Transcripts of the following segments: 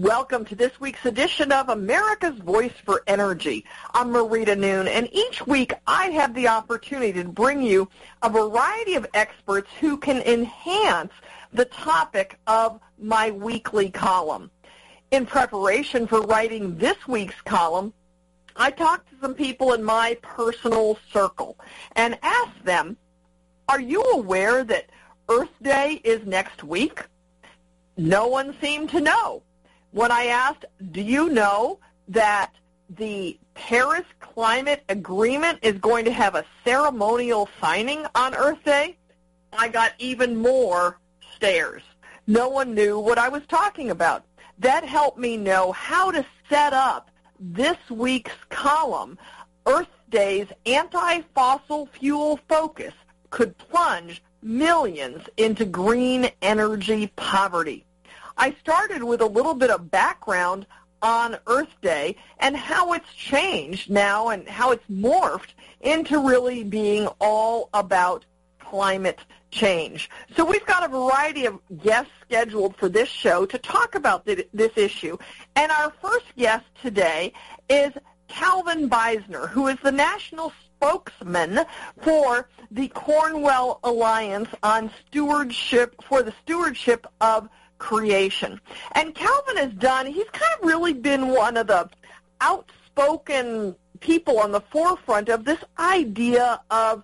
Welcome to this week's edition of America's Voice for Energy. I'm Marita Noon, and each week I have the opportunity to bring you a variety of experts who can enhance the topic of my weekly column. In preparation for writing this week's column, I talked to some people in my personal circle and asked them, are you aware that Earth Day is next week? No one seemed to know when I asked, do you know that the Paris Climate Agreement is going to have a ceremonial signing on Earth Day, I got even more stares. No one knew what I was talking about. That helped me know how to set up this week's column. Earth Day's anti-fossil fuel focus could plunge millions into green energy poverty. I started with a little bit of background on Earth Day and how it's changed now and how it's morphed into really being all about climate change. So we've got a variety of guests scheduled for this show to talk about this issue. And our first guest today is Calvin Beisner, who is the national spokesman for the Cornwall Alliance on stewardship for the stewardship of creation. And Calvin has done, he's kind of really been one of the outspoken people on the forefront of this idea of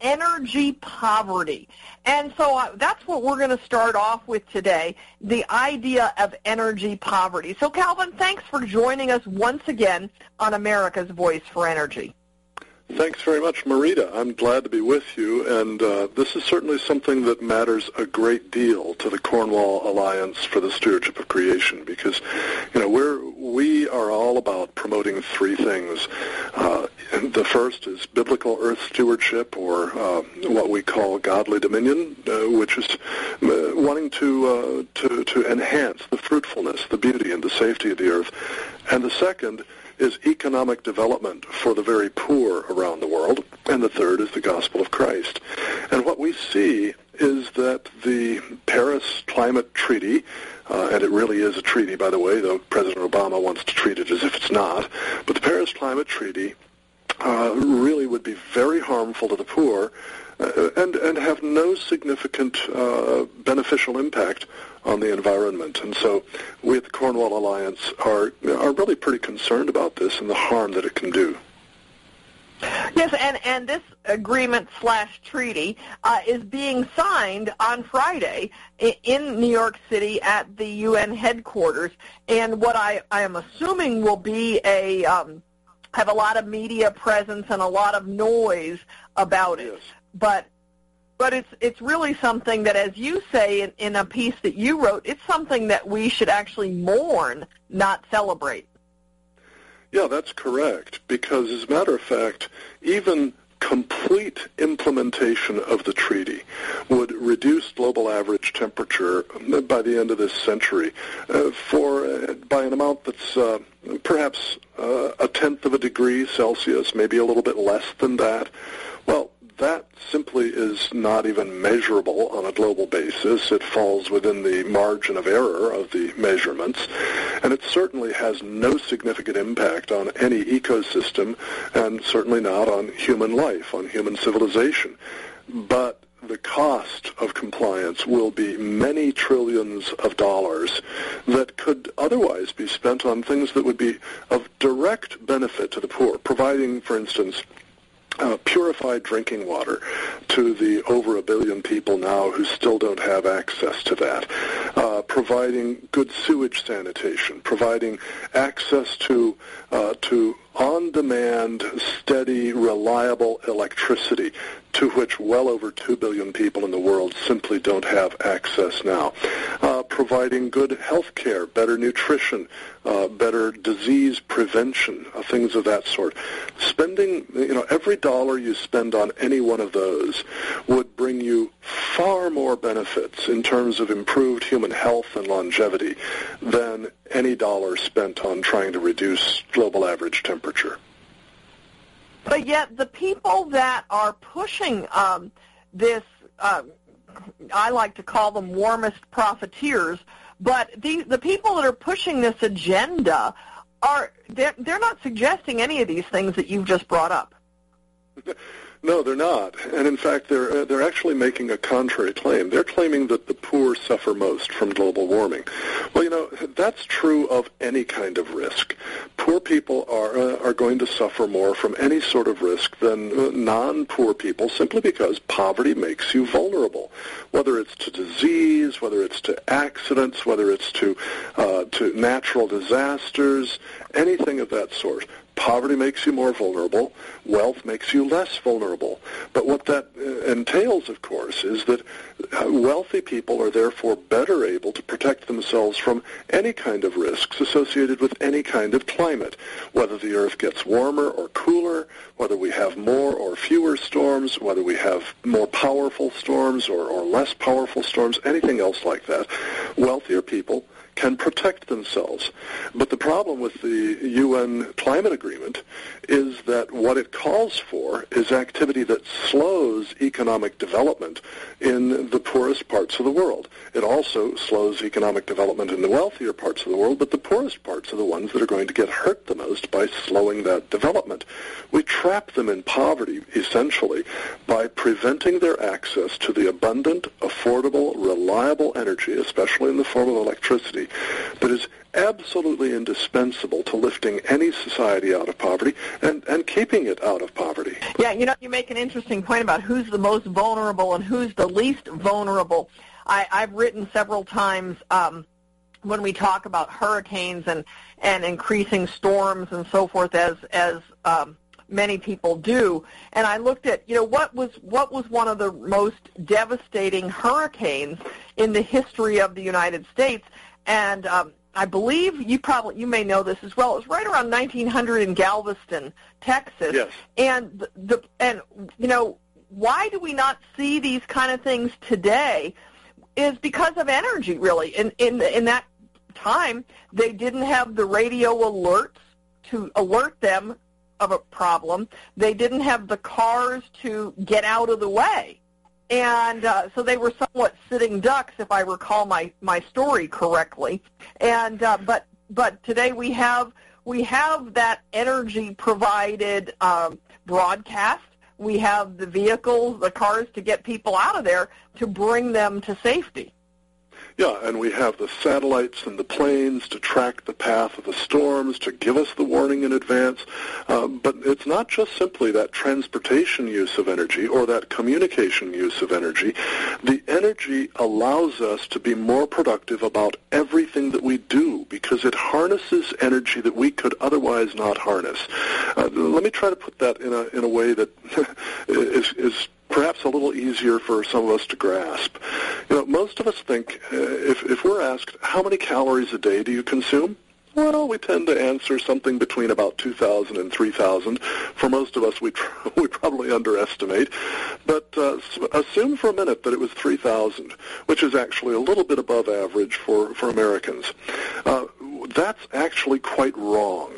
energy poverty. And so uh, that's what we're going to start off with today, the idea of energy poverty. So Calvin, thanks for joining us once again on America's Voice for Energy. Thanks very much, Marita. I'm glad to be with you, and uh, this is certainly something that matters a great deal to the Cornwall Alliance for the Stewardship of Creation, because you know we're we are all about promoting three things. Uh, the first is biblical earth stewardship, or uh, what we call godly dominion, uh, which is uh, wanting to uh, to to enhance the fruitfulness, the beauty, and the safety of the earth, and the second is economic development for the very poor around the world, and the third is the gospel of Christ. And what we see is that the Paris Climate Treaty, uh, and it really is a treaty, by the way, though President Obama wants to treat it as if it's not, but the Paris Climate Treaty uh, really would be very harmful to the poor uh, and and have no significant uh, beneficial impact on the environment. And so we at the Cornwall Alliance are are really pretty concerned about this and the harm that it can do. Yes, and, and this agreement slash treaty uh, is being signed on Friday in New York City at the UN headquarters. And what I, I am assuming will be a um, have a lot of media presence and a lot of noise about it. Yes. But but it's it's really something that, as you say in, in a piece that you wrote, it's something that we should actually mourn, not celebrate. Yeah, that's correct. Because as a matter of fact, even complete implementation of the treaty would reduce global average temperature by the end of this century uh, for uh, by an amount that's uh, perhaps uh, a tenth of a degree Celsius, maybe a little bit less than that. Well, that simply is not even measurable on a global basis. It falls within the margin of error of the measurements, and it certainly has no significant impact on any ecosystem, and certainly not on human life, on human civilization. But the cost of compliance will be many trillions of dollars that could otherwise be spent on things that would be of direct benefit to the poor, providing, for instance, uh, purified drinking water to the over a billion people now who still don't have access to that, uh, providing good sewage sanitation, providing access to uh, to on-demand, steady, reliable electricity to which well over 2 billion people in the world simply don't have access now. Uh, providing good health care, better nutrition, uh, better disease prevention, uh, things of that sort. Spending, you know, every dollar you spend on any one of those would bring you far more benefits in terms of improved human health and longevity than any dollar spent on trying to reduce global average temperature. But yet, the people that are pushing um, this, uh, I like to call them warmist profiteers, But the the people that are pushing this agenda are they're, they're not suggesting any of these things that you've just brought up. No, they're not. And in fact, they're uh, they're actually making a contrary claim. They're claiming that the poor suffer most from global warming. Well, you know, that's true of any kind of risk. Poor people are uh, are going to suffer more from any sort of risk than uh, non-poor people simply because poverty makes you vulnerable. Whether it's to disease, whether it's to accidents, whether it's to uh, to natural disasters, anything of that sort. Poverty makes you more vulnerable. Wealth makes you less vulnerable. But what that uh, entails, of course, is that uh, wealthy people are therefore better able to protect themselves from any kind of risks associated with any kind of climate, whether the earth gets warmer or cooler, whether we have more or fewer storms, whether we have more powerful storms or, or less powerful storms, anything else like that. Wealthier people can protect themselves. But the problem with the UN climate agreement is that what it calls for is activity that slows economic development in the poorest parts of the world. It also slows economic development in the wealthier parts of the world, but the poorest parts are the ones that are going to get hurt the most by slowing that development. We trap them in poverty, essentially, by preventing their access to the abundant, affordable, reliable energy, especially in the form of electricity, that is absolutely indispensable to lifting any society out of poverty and, and keeping it out of poverty. Yeah, you know, you make an interesting point about who's the most vulnerable and who's the least vulnerable. I, I've written several times um, when we talk about hurricanes and, and increasing storms and so forth as, as um, many people do. And I looked at, you know, what was what was one of the most devastating hurricanes in the history of the United States, and um, I believe you probably you may know this as well. It was right around 1900 in Galveston, Texas. Yes. And the, the and you know why do we not see these kind of things today? Is because of energy, really. In in in that time, they didn't have the radio alerts to alert them of a problem. They didn't have the cars to get out of the way and uh, so they were somewhat sitting ducks, if I recall my my story correctly. And uh, but but today we have we have that energy provided um, broadcast. We have the vehicles, the cars to get people out of there to bring them to safety. Yeah, and we have the satellites and the planes to track the path of the storms, to give us the warning in advance. Um, but it's not just simply that transportation use of energy or that communication use of energy. The energy allows us to be more productive about everything that we do because it harnesses energy that we could otherwise not harness. Uh, let me try to put that in a in a way that is is perhaps a little easier for some of us to grasp. You know, most of us think uh, if, if we're asked, how many calories a day do you consume? Well, we tend to answer something between about 2,000 and 3,000. For most of us, we, tr- we probably underestimate. But uh, assume for a minute that it was 3,000, which is actually a little bit above average for, for Americans. Uh, that's actually quite wrong.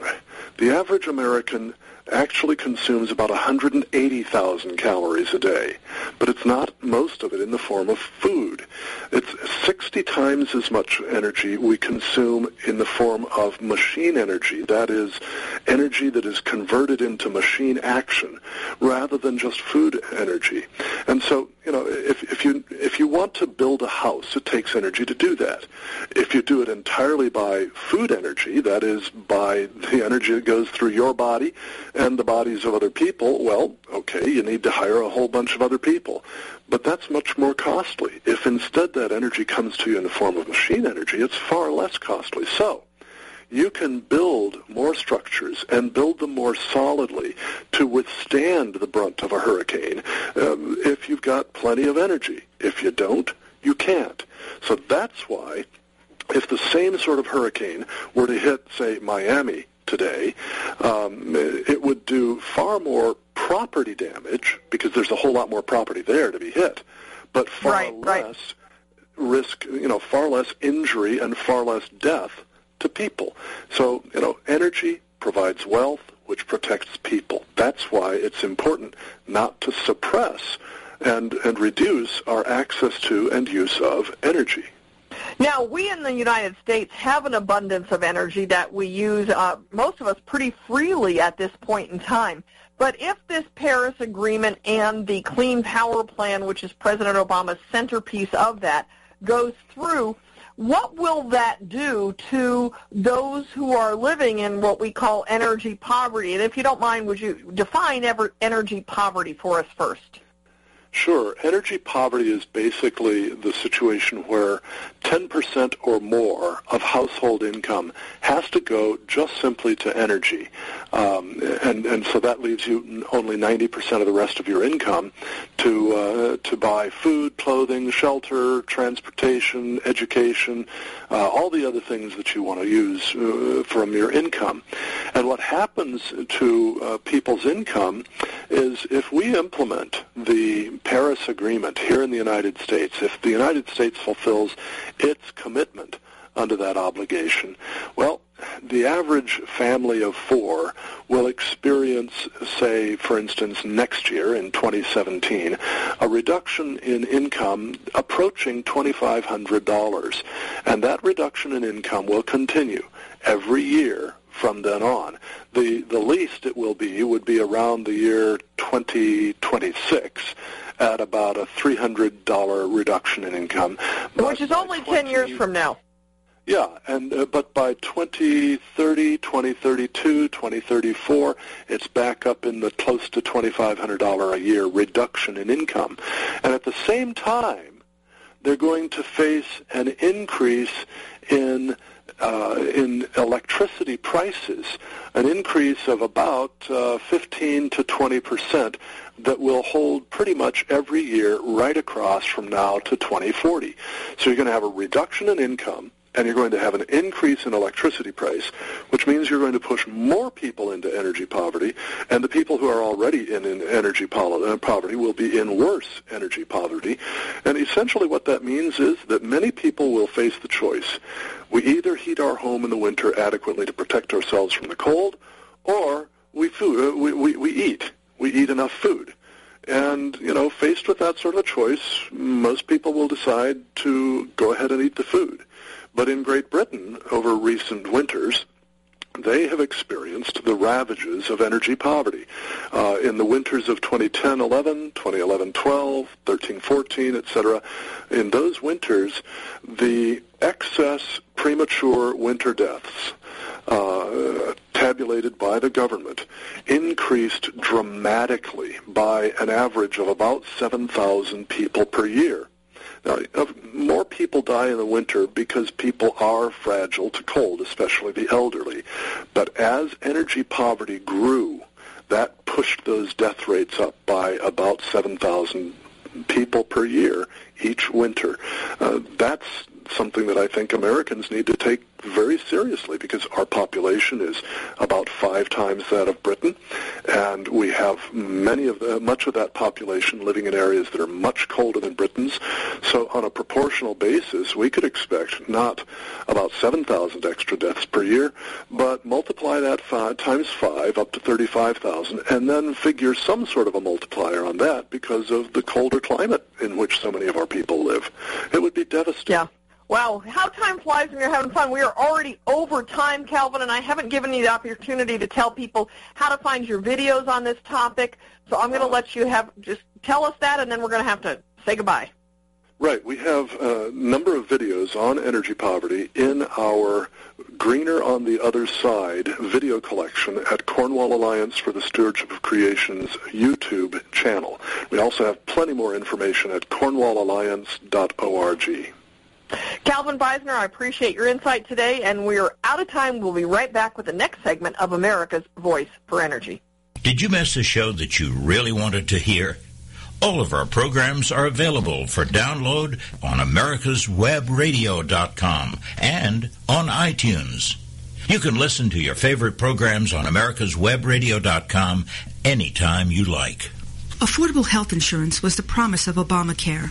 The average American actually consumes about 180,000 calories a day, but it's not most of it in the form of food. It's 60 times as much energy we consume in the form of machine energy, that is, energy that is converted into machine action, rather than just food energy. And so, you know, if, if you if you want to build a house, it takes energy to do that. If you do it entirely by food energy, that is, by the energy that goes through your body and the bodies of other people, well, okay, you need to hire a whole bunch of other people. But that's much more costly. If instead that energy comes to you in the form of machine energy, it's far less costly. So, you can build more structures and build them more solidly to withstand the brunt of a hurricane um, if you've got plenty of energy. If you don't, you can't. So that's why if the same sort of hurricane were to hit, say, Miami today, um, it would do far more property damage because there's a whole lot more property there to be hit, but far right, less right. risk, you know, far less injury and far less death to people. So, you know, energy provides wealth, which protects people. That's why it's important not to suppress and, and reduce our access to and use of energy. Now, we in the United States have an abundance of energy that we use, uh, most of us, pretty freely at this point in time. But if this Paris Agreement and the Clean Power Plan, which is President Obama's centerpiece of that, goes through, what will that do to those who are living in what we call energy poverty? And if you don't mind, would you define energy poverty for us first? Sure. Energy poverty is basically the situation where 10% or more of household income has to go just simply to energy. Um, and, and so that leaves you only 90% of the rest of your income to, uh, to buy food, clothing, shelter, transportation, education, uh, all the other things that you want to use uh, from your income. And what happens to uh, people's income is if we implement the Paris Agreement here in the United States, if the United States fulfills its commitment under that obligation, well, the average family of four will experience, say, for instance, next year in 2017, a reduction in income approaching $2,500. And that reduction in income will continue every year from then on. The, the least it will be would be around the year 2026 at about a $300 reduction in income. Which is only 20, 10 years from now. Yeah, and uh, but by 2030, 2032, 2034, it's back up in the close to $2,500 a year reduction in income. And at the same time, they're going to face an increase in uh, in electricity prices, an increase of about uh, 15 to 20 percent that will hold pretty much every year right across from now to 2040. So you're going to have a reduction in income and you're going to have an increase in electricity price, which means you're going to push more people into energy poverty, and the people who are already in, in energy uh, poverty will be in worse energy poverty. And essentially what that means is that many people will face the choice. We either heat our home in the winter adequately to protect ourselves from the cold, or we, food, uh, we, we, we eat. We eat enough food. And, you know, faced with that sort of a choice, most people will decide to go ahead and eat the food. But in Great Britain, over recent winters, they have experienced the ravages of energy poverty. Uh, in the winters of 2010-11, 2011-12, 13-14, etc., in those winters, the excess premature winter deaths uh, tabulated by the government increased dramatically by an average of about 7,000 people per year. More people die in the winter because people are fragile to cold, especially the elderly. But as energy poverty grew, that pushed those death rates up by about 7,000 people per year each winter. Uh, that's something that I think Americans need to take very seriously because our population is about five times that of Britain, and we have many of the, much of that population living in areas that are much colder than Britain's. So on a proportional basis, we could expect not about 7,000 extra deaths per year, but multiply that five, times five up to 35,000, and then figure some sort of a multiplier on that because of the colder climate in which so many of our people live. It would be devastating. Yeah. Wow, how time flies when you're having fun. We are already over time, Calvin, and I haven't given you the opportunity to tell people how to find your videos on this topic. So I'm going to let you have just tell us that, and then we're going to have to say goodbye. Right. We have a number of videos on energy poverty in our Greener on the Other Side video collection at Cornwall Alliance for the Stewardship of Creation's YouTube channel. We also have plenty more information at cornwallalliance.org. Calvin Beisner, I appreciate your insight today, and we're out of time. We'll be right back with the next segment of America's Voice for Energy. Did you miss a show that you really wanted to hear? All of our programs are available for download on americaswebradio.com and on iTunes. You can listen to your favorite programs on americaswebradio.com anytime you like. Affordable health insurance was the promise of Obamacare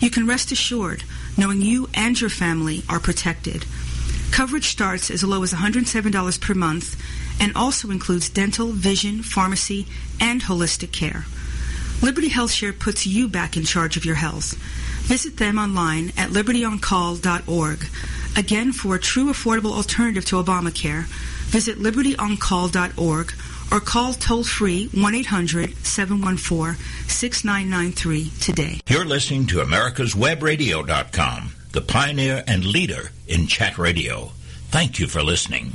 you can rest assured knowing you and your family are protected. Coverage starts as low as $107 per month and also includes dental, vision, pharmacy, and holistic care. Liberty HealthShare puts you back in charge of your health. Visit them online at libertyoncall.org. Again, for a true affordable alternative to Obamacare, visit libertyoncall.org or call toll free 1 800 714 6993 today. You're listening to America'sWebRadio.com, the pioneer and leader in chat radio. Thank you for listening.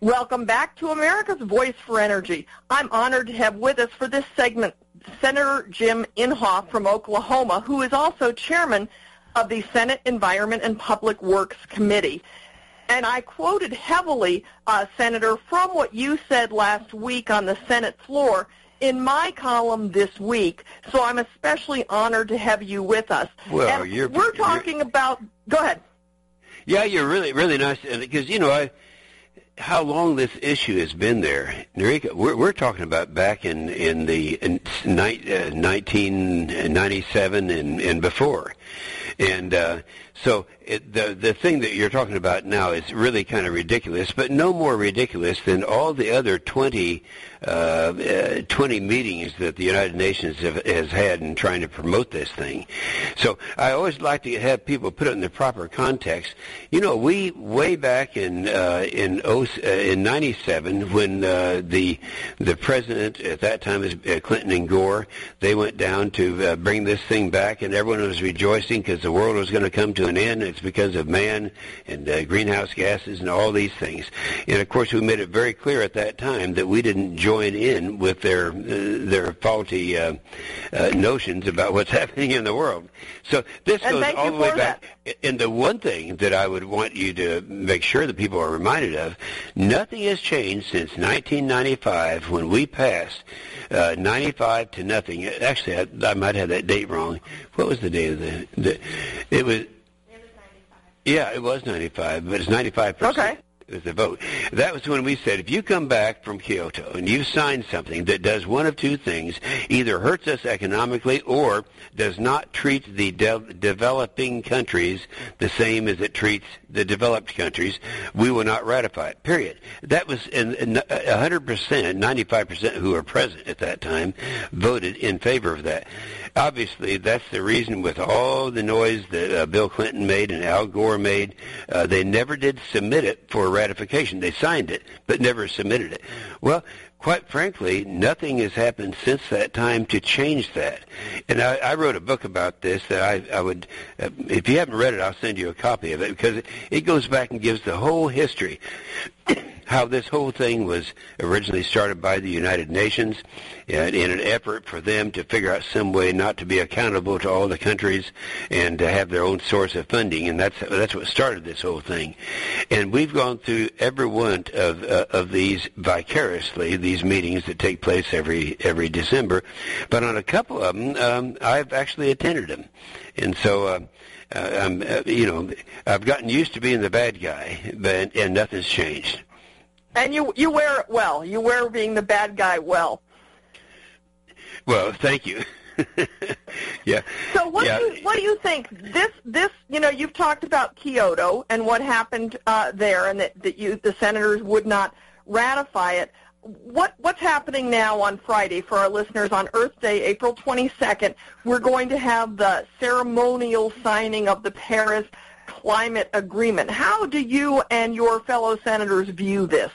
Welcome back to America's Voice for Energy. I'm honored to have with us for this segment Senator Jim Inhofe from Oklahoma, who is also chairman of the Senate Environment and Public Works Committee. And I quoted heavily, uh, Senator, from what you said last week on the Senate floor in my column this week. So I'm especially honored to have you with us. Well, and you're, we're talking you're, about. Go ahead. Yeah, you're really really nice because you know I how long this issue has been there, Norika. We're, we're talking about back in in the in, uh, 1997 and and before, and uh, so it, the the thing that you're talking about now is really kind of ridiculous, but no more ridiculous than all the other 20, uh, uh, 20 meetings that the United Nations have, has had in trying to promote this thing. So I always like to have people put it in the proper context. You know, we way back in uh, in oh, uh, in '97 when uh, the the president at that time was uh, Clinton and Gore, they went down to bring this thing back, and everyone was rejoicing because the world was going to come to an end. It's because of man and uh, greenhouse gases and all these things. And of course, we made it very clear at that time that we didn't join in with their uh, their faulty uh, uh, notions about what's happening in the world. So this and goes all the way back. That. And the one thing that I would want you to make sure that people are reminded of, nothing has changed since 1995 when we passed uh, 95 to nothing. Actually, I, I might have that date wrong. What was the date of the? the it was yeah, it was 95, but it's 95%. Okay. The vote. That was when we said, if you come back from Kyoto and you sign something that does one of two things, either hurts us economically or does not treat the de- developing countries the same as it treats the developed countries, we will not ratify it. Period. That was in, in 100%, 95% who were present at that time voted in favor of that. Obviously, that's the reason with all the noise that uh, Bill Clinton made and Al Gore made, uh, they never did submit it for ratification. They signed it, but never submitted it. Well, quite frankly, nothing has happened since that time to change that. And I, I wrote a book about this that I, I would, uh, if you haven't read it, I'll send you a copy of it because it, it goes back and gives the whole history. how this whole thing was originally started by the United Nations in an effort for them to figure out some way not to be accountable to all the countries and to have their own source of funding, and that's that's what started this whole thing. And we've gone through every one of uh, of these vicariously, these meetings that take place every every December, but on a couple of them, um, I've actually attended them, and so. Uh, uh, I'm, uh, you know, I've gotten used to being the bad guy, but and nothing's changed. And you you wear it well. You wear being the bad guy well. Well, thank you. yeah. So what yeah. do you what do you think this this you know you've talked about Kyoto and what happened uh, there and that, that you the senators would not ratify it. What what's happening now on Friday for our listeners on Earth Day, April 22nd? We're going to have the ceremonial signing of the Paris climate agreement. How do you and your fellow senators view this?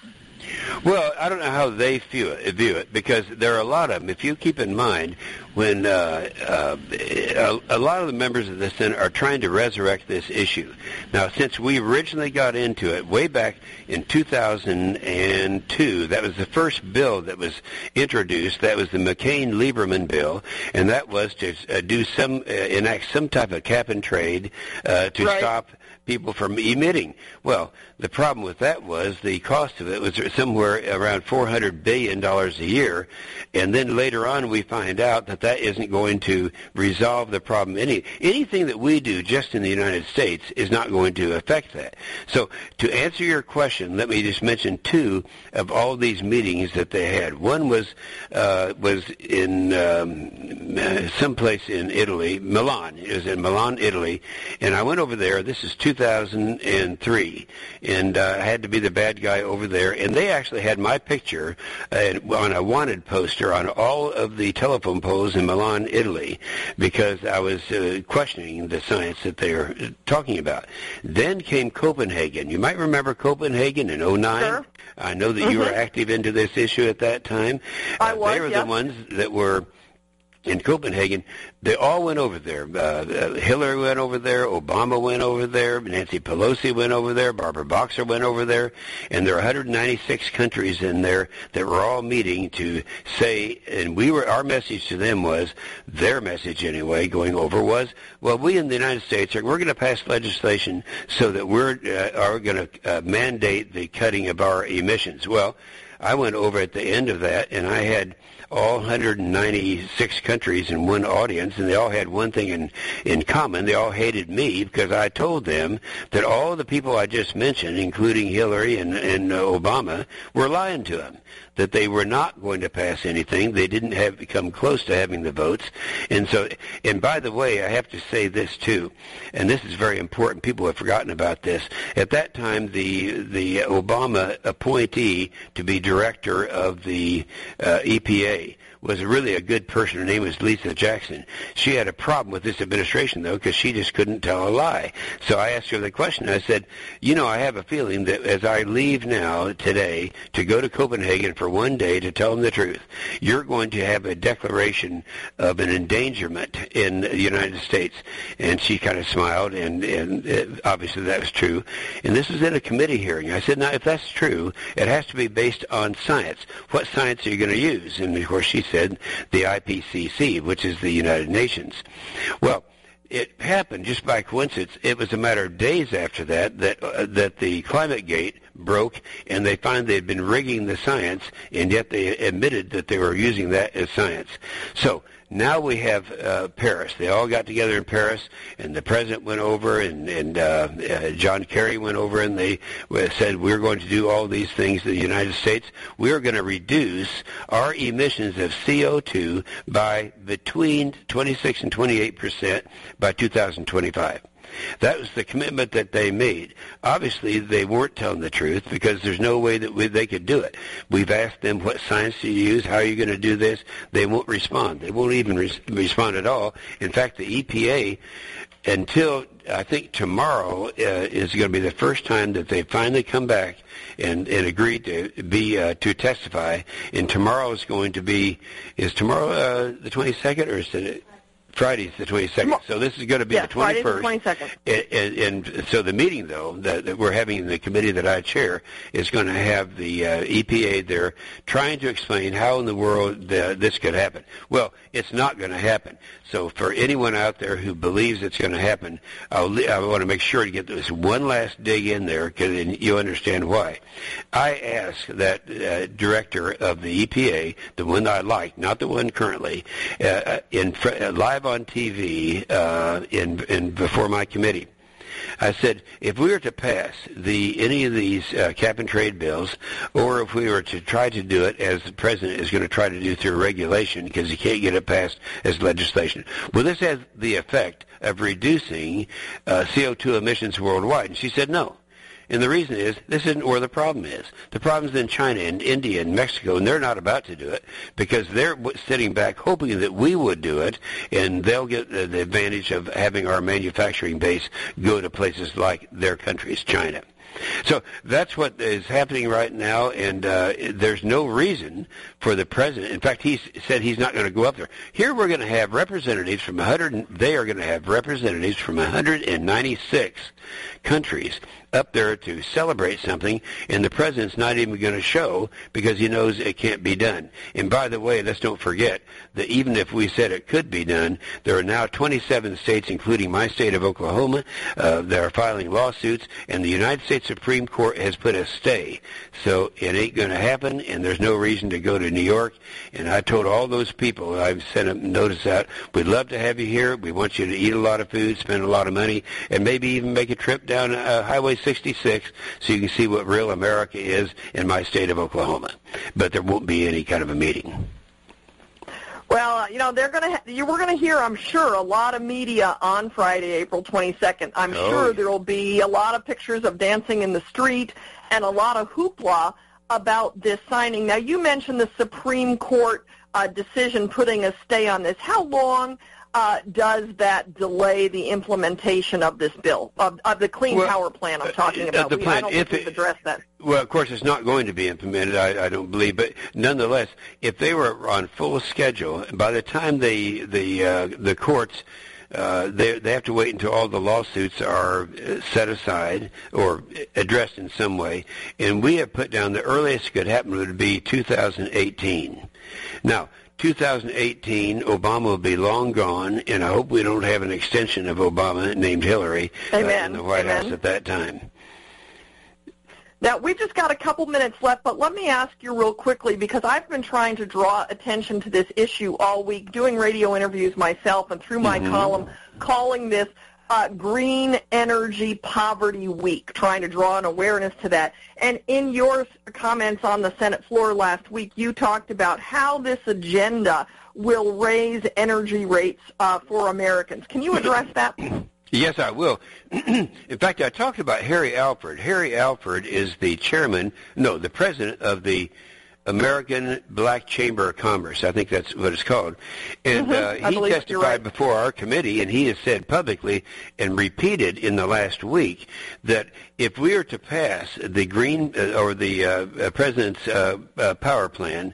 Well, I don't know how they view it, view it because there are a lot of them. If you keep in mind, when uh, uh, a, a lot of the members of the Senate are trying to resurrect this issue. Now, since we originally got into it way back in 2002, that was the first bill that was introduced. That was the McCain-Lieberman bill, and that was to uh, do some uh, enact some type of cap and trade uh, to right. stop people from emitting. Well, the problem with that was the cost of it was somewhere around $400 billion a year. And then later on we find out that that isn't going to resolve the problem. Any anything that we do just in the United States is not going to affect that. So to answer your question, let me just mention two of all these meetings that they had. One was uh, was in um, someplace in Italy, Milan. It was in Milan, Italy, and I went over there. This is 2003, and uh, I had to be the bad guy over there. And they actually had my picture uh, on a wanted poster on all of the telephone poles in Milan, Italy, because I was uh, questioning the science that they were talking about. Then came Copenhagen. You might remember Copenhagen in 09. Sure. I know that mm-hmm. you were active into this issue at that time. I was. They were yes. the ones that were in Copenhagen, they all went over there. Uh, uh, Hillary went over there. Obama went over there. Nancy Pelosi went over there. Barbara Boxer went over there. And there are 196 countries in there that were all meeting to say, and we were, our message to them was, their message anyway, going over was, well, we in the United States are, we're going to pass legislation so that we're, uh, are going to uh, mandate the cutting of our emissions. Well, I went over at the end of that and I had all 196 countries in one audience, and they all had one thing in, in common. They all hated me because I told them that all the people I just mentioned, including Hillary and, and uh, Obama, were lying to them that they were not going to pass anything. They didn't have come close to having the votes. And so, and by the way, I have to say this too, and this is very important. People have forgotten about this. At that time, the the Obama appointee to be director of the uh, EPA was really a good person. Her name was Lisa Jackson. She had a problem with this administration, though, because she just couldn't tell a lie. So I asked her the question. I said, you know, I have a feeling that as I leave now today to go to Copenhagen for one day to tell them the truth, you're going to have a declaration of an endangerment in the United States. And she kind of smiled, and, and it, obviously that was true. And this was in a committee hearing. I said, now, if that's true, it has to be based on science. What science are you going to use? And, of course, she said, the IPCC, which is the United Nations. Well, it happened just by coincidence. It was a matter of days after that that uh, that the climate gate broke, and they found they had been rigging the science, and yet they admitted that they were using that as science. So now we have uh, Paris. They all got together in Paris, and the president went over, and, and uh, uh, John Kerry went over, and they said, we're going to do all these things in the United States. We're going to reduce our emissions of CO2 by between 26 and 28 percent by 2025. That was the commitment that they made. Obviously, they weren't telling the truth because there's no way that we, they could do it. We've asked them what science do you use, how are you going to do this. They won't respond. They won't even res- respond at all. In fact, the EPA, until I think tomorrow uh, is going to be the first time that they finally come back and, and agree to be uh, to testify. And tomorrow is going to be is tomorrow uh, the 22nd or is it? Friday's the 22nd. So this is going to be yeah, the 21st. the 22nd. And, and, and, so the meeting, though, that, that, we're having in the committee that I chair is going to have the uh, EPA there trying to explain how in the world this could happen. Well, it's not going to happen. So for anyone out there who believes it's going to happen, I'll, I want to make sure to get this one last dig in there because you understand why. I asked that uh, director of the EPA, the one I like, not the one currently, uh, in uh, live on TV uh, in, in before my committee. I said, if we were to pass the any of these uh, cap and trade bills, or if we were to try to do it as the president is going to try to do through regulation, because he can't get it passed as legislation, will this have the effect of reducing uh, CO2 emissions worldwide? And she said no. And the reason is this isn't where the problem is. The problem is in China and India and Mexico, and they're not about to do it because they're sitting back hoping that we would do it, and they'll get the advantage of having our manufacturing base go to places like their countries, China. So that's what is happening right now, and uh, there's no reason for the president. In fact, he said he's not going to go up there. Here we're going to have representatives from 100. They are going to have representatives from 196 countries up there to celebrate something, and the president's not even going to show because he knows it can't be done. And by the way, let's don't forget that even if we said it could be done, there are now 27 states, including my state of Oklahoma, uh, that are filing lawsuits, and the United States Supreme Court has put a stay. So it ain't going to happen, and there's no reason to go to New York. And I told all those people, I've sent a notice out, we'd love to have you here. We want you to eat a lot of food, spend a lot of money, and maybe even make a trip down uh, Highway 66 so you can see what real America is in my state of Oklahoma. But there won't be any kind of a meeting. Well, you know, they're going to ha- you we're going to hear, I'm sure, a lot of media on Friday, April 22nd. I'm Oh, sure yeah. there will be a lot of pictures of dancing in the street and a lot of hoopla about this signing. Now, you mentioned the Supreme Court uh, decision putting a stay on this. How long uh, does that delay the implementation of this bill, of, of the Clean Well, Power Plan I'm talking uh, about? the We- plan, I don't if think we've it- addressed that. Well, of course, it's not going to be implemented, I, I don't believe. But nonetheless, if they were on full schedule, by the time the the uh, the courts uh, they they have to wait until all the lawsuits are uh, set aside or addressed in some way, and we have put down the earliest it could happen would be 2018. Now. 2018, Obama will be long gone, and I hope we don't have an extension of Obama named Hillary uh, in the White Amen. House at that time. Now, we've just got a couple minutes left, but let me ask you real quickly because I've been trying to draw attention to this issue all week, doing radio interviews myself and through my column, calling this uh, Green Energy Poverty Week, trying to draw an awareness to that. And in your comments on the Senate floor last week, you talked about how this agenda will raise energy rates uh, for Americans. Can you address that? Yes, I will. In fact, I talked about Harry Alford. Harry Alford is the chairman, no, the president of the American Black Chamber of Commerce. I think that's what it's called. And Mm-hmm. Uh, he testified right. before our committee, and he has said publicly and repeated in the last week that if we are to pass the green uh, or the uh, uh, president's uh, uh, power plan,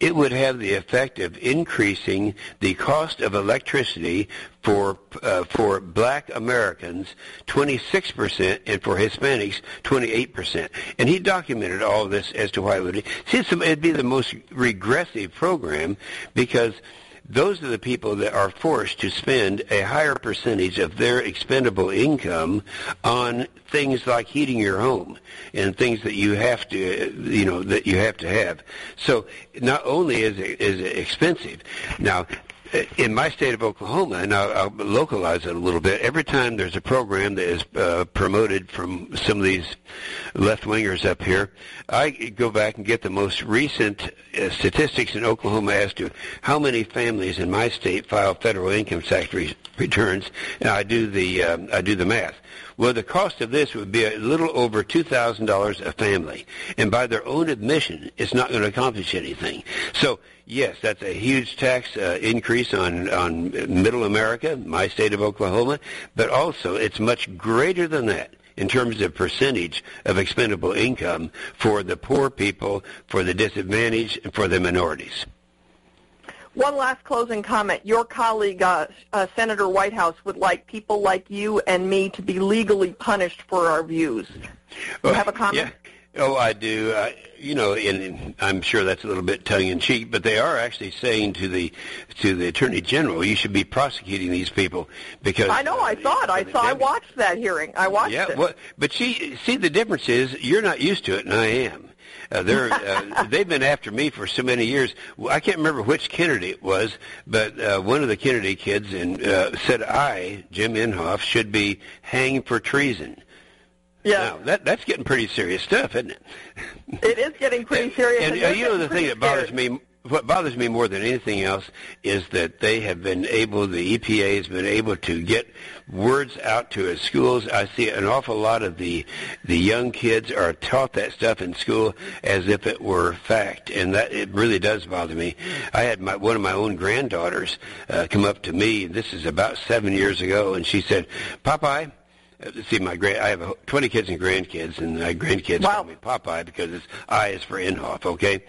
it would have the effect of increasing the cost of electricity for uh, for Black Americans 26 percent, and for Hispanics 28 percent. And he documented all this as to why it would. It'd be the most regressive program because those are the people that are forced to spend a higher percentage of their expendable income on things like heating your home and things that you have to, you know, that you have to have. So not only is it, is it expensive, now in my state of Oklahoma, and I'll, I'll localize it a little bit, every time there's a program that is uh, promoted from some of these left-wingers up here, I go back and get the most recent uh, statistics in Oklahoma as to how many families in my state file federal income tax re- returns, and I do the um, I do the math. Well, the cost of this would be a little over two thousand dollars a family, and by their own admission, it's not going to accomplish anything. So, yes, that's a huge tax uh, increase on on Middle America, my state of Oklahoma, but also it's much greater than that in terms of percentage of expendable income for the poor people, for the disadvantaged, and for the minorities. One last closing comment. Your colleague, uh, uh, Senator Whitehouse, would like people like you and me to be legally punished for our views. You have a comment? Yeah. Oh, I do. Uh, you know, and, and I'm sure that's a little bit tongue in cheek, but they are actually saying to the to the attorney general, you should be prosecuting these people because I know. I saw it. I saw. I watched that hearing. I watched Yeah, it. well, but see, see, the difference is you're not used to it, and I am. Uh, they're uh, they've been after me for so many years. I can't remember which Kennedy it was, but uh, one of the Kennedy kids and uh, said I, Jim Inhofe, should be hanged for treason. Yeah, Now that that's getting pretty serious stuff, isn't it? it is getting pretty serious. And, uh, they're you know the thing that bothers me, what bothers me more than anything else, is that they have been able, the EPA has been able to get words out to its schools. I see an awful lot of the the young kids are taught that stuff in school as if it were fact, and that it really does bother me. I had my one of my own granddaughters uh, come up to me. This is about seven years ago, and she said, "Popeye." See, my grand, I have uh, 20 kids and grandkids, and my grandkids Wow. call me Popeye because it's I is for Inhofe, okay?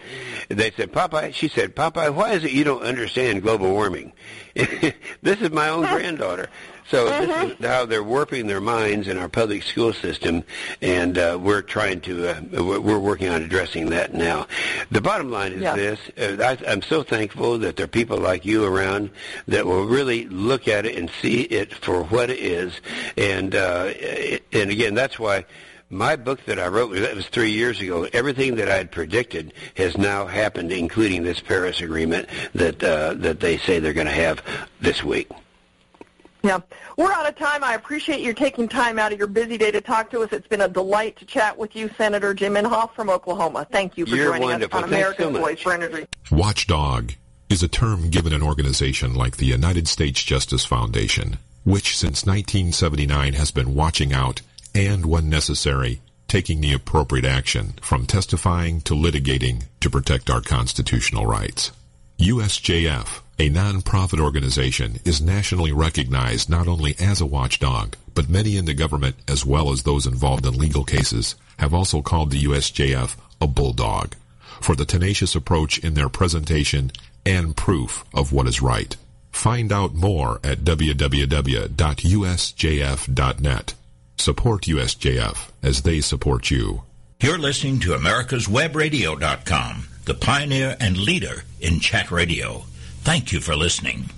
They said, Popeye, she said, Popeye, why is it you don't understand global warming? this is my own granddaughter. So this is how they're warping their minds in our public school system, and uh, we're trying to, uh, we're we're working on addressing that now. The bottom line is Yeah. this, uh, I, I'm so thankful that there are people like you around that will really look at it and see it for what it is. And, uh, and again, that's why my book that I wrote that was three years ago. Everything that I had predicted has now happened, including this Paris Agreement that uh, that they say they're going to have this week. Yeah. We're out of time. I appreciate you taking time out of your busy day to talk to us. It's been a delight to chat with you, Senator Jim Inhofe from Oklahoma. Thank you for You're joining wonderful. us on Thanks America's so. Voice for Energy. Watchdog is a term given an organization like the United States Justice Foundation, which since 1979 has been watching out and, when necessary, taking the appropriate action from testifying to litigating to protect our constitutional rights. USJF, a non-profit organization, is nationally recognized not only as a watchdog, but many in the government as well as those involved in legal cases have also called the USJF a bulldog for the tenacious approach in their presentation and proof of what is right. Find out more at www.usjf.net. Support USJF as they support you. You're listening to America'sWebRadio.com, the pioneer and leader in chat radio. Thank you for listening.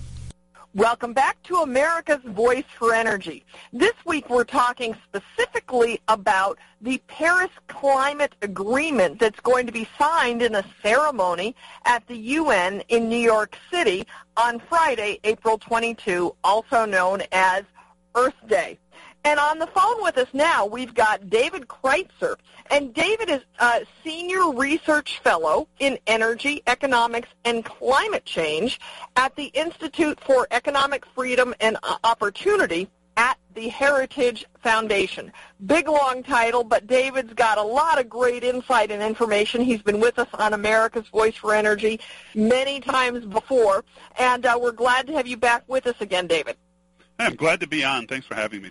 Welcome back to America's Voice for Energy. This week we're talking specifically about the Paris Climate Agreement that's going to be signed in a ceremony at the UN in New York City on Friday, April 22, also known as Earth Day. And on the phone with us now, we've got David Kreutzer. And David is a senior research fellow in energy, economics, and climate change at the Institute for Economic Freedom and Opportunity at the Heritage Foundation. Big long title, but David's got a lot of great insight and information. He's been with us on America's Voice for Energy many times before, and uh, we're glad to have you back with us again, David. I'm glad to be on. Thanks for having me.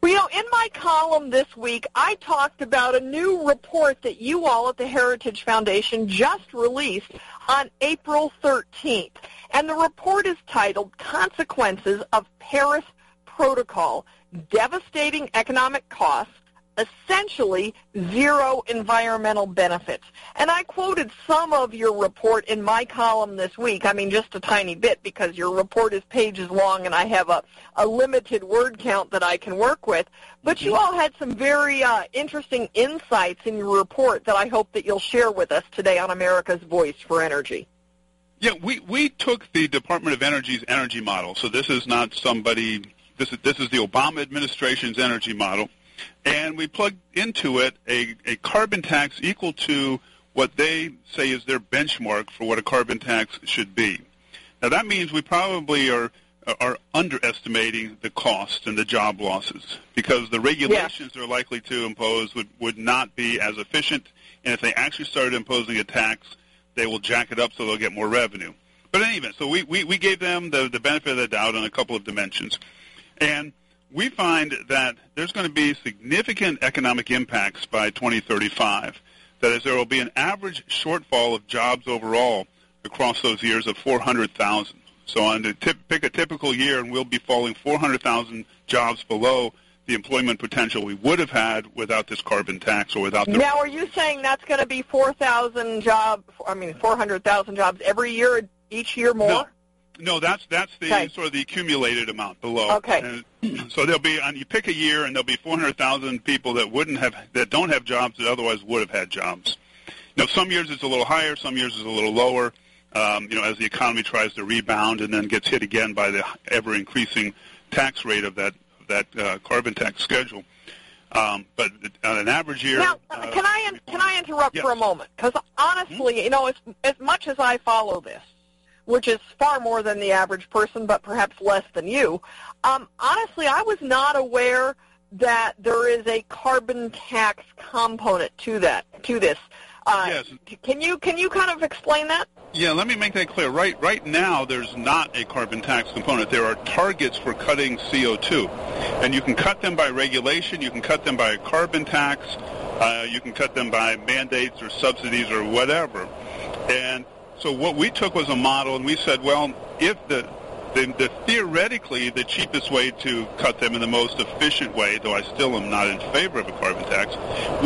Well, you know, in my column this week, I talked about a new report that you all at the Heritage Foundation just released on April 13th. And the report is titled Consequences of Paris Protocol, Devastating Economic Costs, essentially zero environmental benefits. And I quoted some of your report in my column this week. I mean, just a tiny bit because your report is pages long and I have a, a limited word count that I can work with. But you all had some very uh, interesting insights in your report that I hope that you'll share with us today on America's Voice for Energy. Yeah, we, we took the Department of Energy's energy model. So this is not somebody, this is, this is the Obama administration's energy model. And we plugged into it a, a carbon tax equal to what they say is their benchmark for what a carbon tax should be. Now that means we probably are are underestimating the cost and the job losses because the regulations they're likely to impose would, would not be as efficient. And if they actually started imposing a tax, they will jack it up so they'll get more revenue. But in any event, so we, we, we gave them the, the benefit of the doubt on a couple of dimensions. And we find that there's going to be significant economic impacts by 2035. That is, there will be an average shortfall of jobs overall across those years of 400,000. So on the tip, pick a typical year, and we'll be falling 400,000 jobs below the employment potential we would have had without this carbon tax or without the. Now, are you saying that's going to be 4,000 jobs? I mean, 400,000 jobs every year, each year more? No. No, that's that's the Okay. sort of the accumulated amount below. Okay. And so there'll be, and you pick a year, and there'll be 400,000 people that wouldn't have, that don't have jobs that otherwise would have had jobs. Now, some years it's a little higher, some years it's a little lower. Um, you know, as the economy tries to rebound and then gets hit again by the ever increasing tax rate of that that uh, carbon tax schedule. Um, but on an average year, Now, uh, can I can I interrupt Yes. for a moment? Because honestly, you know, as as much as I follow this, which is far more than the average person, but perhaps less than you, um, honestly, I was not aware that there is a carbon tax component to that to this. Uh, Yes. Can you can you kind of explain that? Yeah, let me make that clear. Right, right now, there's not a carbon tax component. There are targets for cutting CO2, and you can cut them by regulation. You can cut them by a carbon tax. Uh, you can cut them by mandates or subsidies or whatever. And so, what we took was a model, and we said, well, if the the, the theoretically the cheapest way to cut them in the most efficient way, though I still am not in favor of a carbon tax,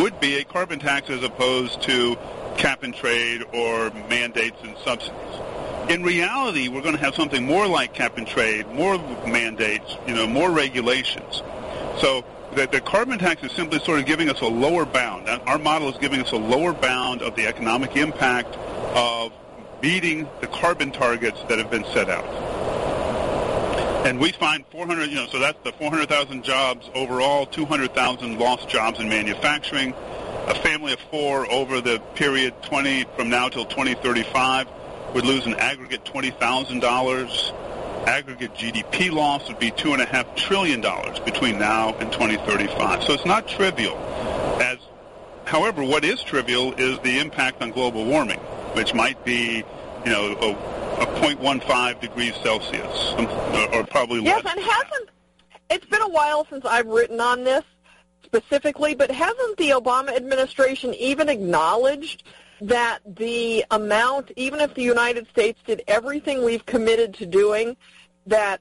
would be a carbon tax as opposed to cap and trade or mandates and subsidies. In reality, we're going to have something more like cap and trade, more mandates, you know, more regulations. So the, the carbon tax is simply sort of giving us a lower bound. Our model is giving us a lower bound of the economic impact of meeting the carbon targets that have been set out. And we find 400, you know, so that's the 400,000 jobs overall, 200,000 lost jobs in manufacturing. A family of four over the period 20 from now till 2035 would lose an aggregate $20,000 aggregate GDP loss would be $2.5 trillion between now and 2035. So it's not trivial. As, however, what is trivial is the impact on global warming, which might be, you know, a, a 0.15 degrees Celsius, or probably less. Yes, and hasn't, it's been a while since I've written on this specifically, but hasn't the Obama administration even acknowledged that the amount, even if the United States did everything we've committed to doing, that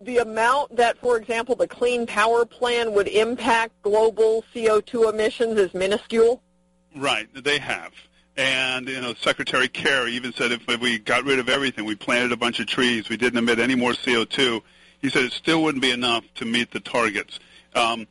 the amount that, for example, the Clean Power Plan would impact global CO2 emissions is minuscule? Right, they have. And, you know, Secretary Kerry even said if we got rid of everything, we planted a bunch of trees, we didn't emit any more CO2, he said it still wouldn't be enough to meet the targets. Um,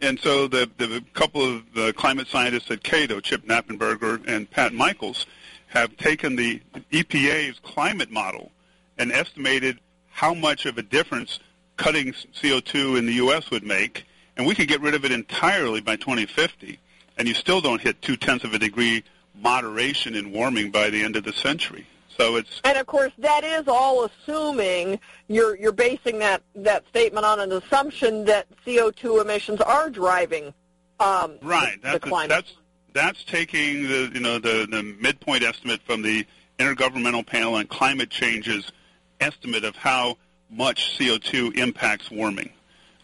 and so the, the couple of the climate scientists at Cato, Chip Knappenberger and Pat Michaels, have taken the EPA's climate model and estimated how much of a difference cutting CO2 in the U.S. would make, and we could get rid of it entirely by 2050, and you still don't hit two-tenths of a degree moderation in warming by the end of the century. So it's and of course that is all assuming you're you're basing that that statement on an assumption that CO2 emissions are driving um, right. That's the climate. that's that's taking the you know the the midpoint estimate from the Intergovernmental Panel on Climate Change's estimate of how much CO2 impacts warming,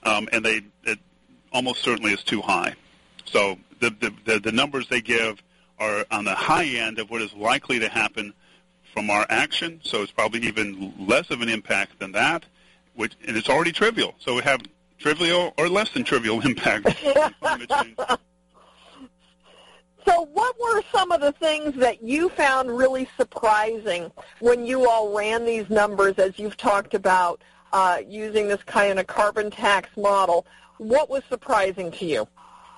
um, and they it almost certainly is too high. So the, the the the numbers they give are on the high end of what is likely to happen from our action, so it's probably even less of an impact than that, which, and it's already trivial. So we have trivial or less than trivial impact So what were some of the things that you found really surprising when you all ran these numbers as you've talked about uh, using this kind of carbon tax model? What was surprising to you?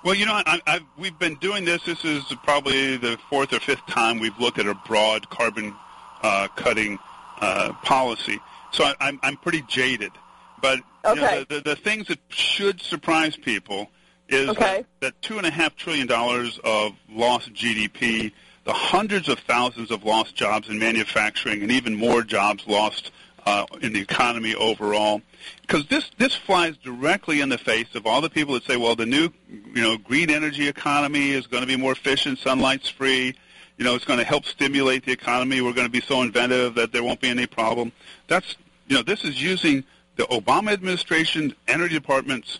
Well, you know, I, I've, we've been doing this. This is probably the fourth or fifth time we've looked at a broad carbon uh, cutting uh, policy. So I, I'm I'm pretty jaded. But okay. you know, the, the, the things that should surprise people is okay. that, that two and a half trillion dollars of lost GDP, the hundreds of thousands of lost jobs in manufacturing, and even more jobs lost uh, in the economy overall. Because this this flies directly in the face of all the people that say, well, the new you know green energy economy is going to be more efficient, sunlight's free you know, it's going to help stimulate the economy. We're going to be so inventive that there won't be any problem. That's, you know, this is using the Obama administration energy departments.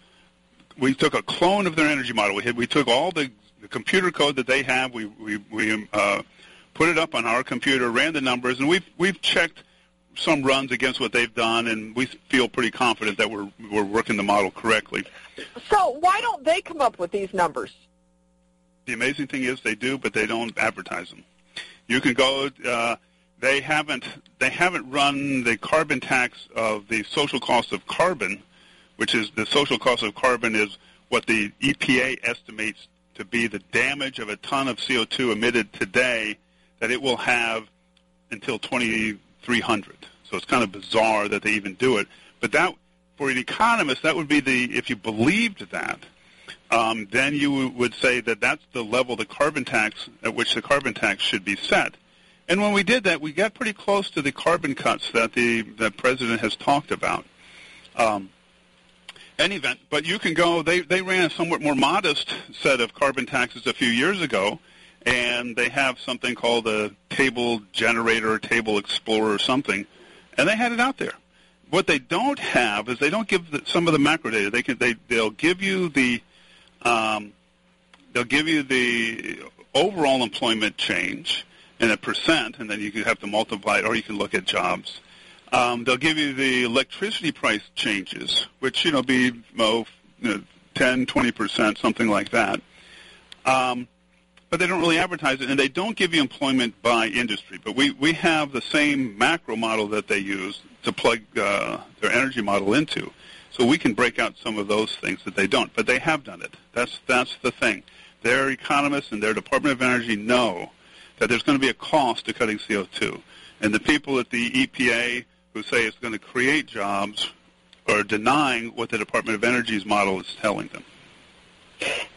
We took a clone of their energy model. We, had, we took all the, the computer code that they have. We, we, we uh, put it up on our computer, ran the numbers, and we've, we've checked some runs against what they've done, and we feel pretty confident that we're, we're working the model correctly. So why don't they come up with these numbers? The amazing thing is they do, but they don't advertise them. You can go. Uh, they haven't. They haven't run the carbon tax of the social cost of carbon, which is the social cost of carbon is what the EPA estimates to be the damage of a ton of CO2 emitted today that it will have until 2300. So it's kind of bizarre that they even do it. But that, for an economist, that would be the if you believed that um, then you would say that that's the level the carbon tax at which the carbon tax should be set. And when we did that, we got pretty close to the carbon cuts that the the president has talked about. Um, any event, but you can go. They they ran a somewhat more modest set of carbon taxes a few years ago, and they have something called a table generator, or table explorer, or something, and they had it out there. What they don't have is they don't give the, some of the macro data. They can they they'll give you the um, they'll give you the overall employment change in a percent, and then you can have to multiply it, or you can look at jobs. Um, they'll give you the electricity price changes, which you know be oh, you know, 10, 20 percent, something like that. Um, but they don't really advertise it, and they don't give you employment by industry. But we, we have the same macro model that they use to plug uh, their energy model into. So we can break out some of those things that they don't, but they have done it. That's that's the thing. Their economists and their Department of Energy know that there's going to be a cost to cutting CO2, and the people at the EPA who say it's going to create jobs are denying what the Department of Energy's model is telling them.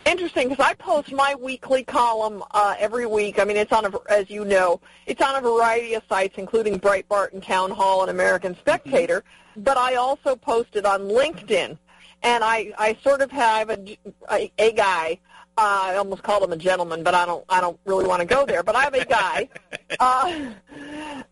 Interesting, because I post my weekly column uh, every week. I mean, it's on, a, as you know, it's on a variety of sites, including Breitbart and Town Hall and American Spectator. Mm-hmm. But I also post it on LinkedIn, and I, I sort of have a, a, a guy. Uh, I almost called him a gentleman, but I don't. I don't really want to go there. But I have a guy uh,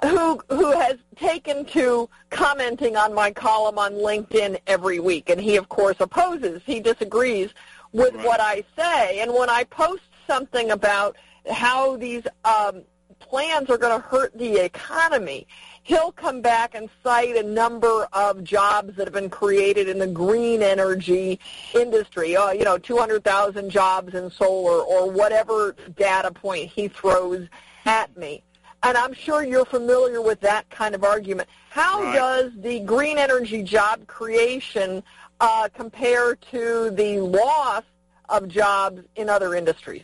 who who has taken to commenting on my column on LinkedIn every week, and he of course opposes. He disagrees with right. what I say. And when I post something about how these um, plans are going to hurt the economy, he'll come back and cite a number of jobs that have been created in the green energy industry. Uh, you know, 200,000 jobs in solar or whatever data point he throws at me. And I'm sure you're familiar with that kind of argument. How right. does the green energy job creation uh, compare to the loss of jobs in other industries?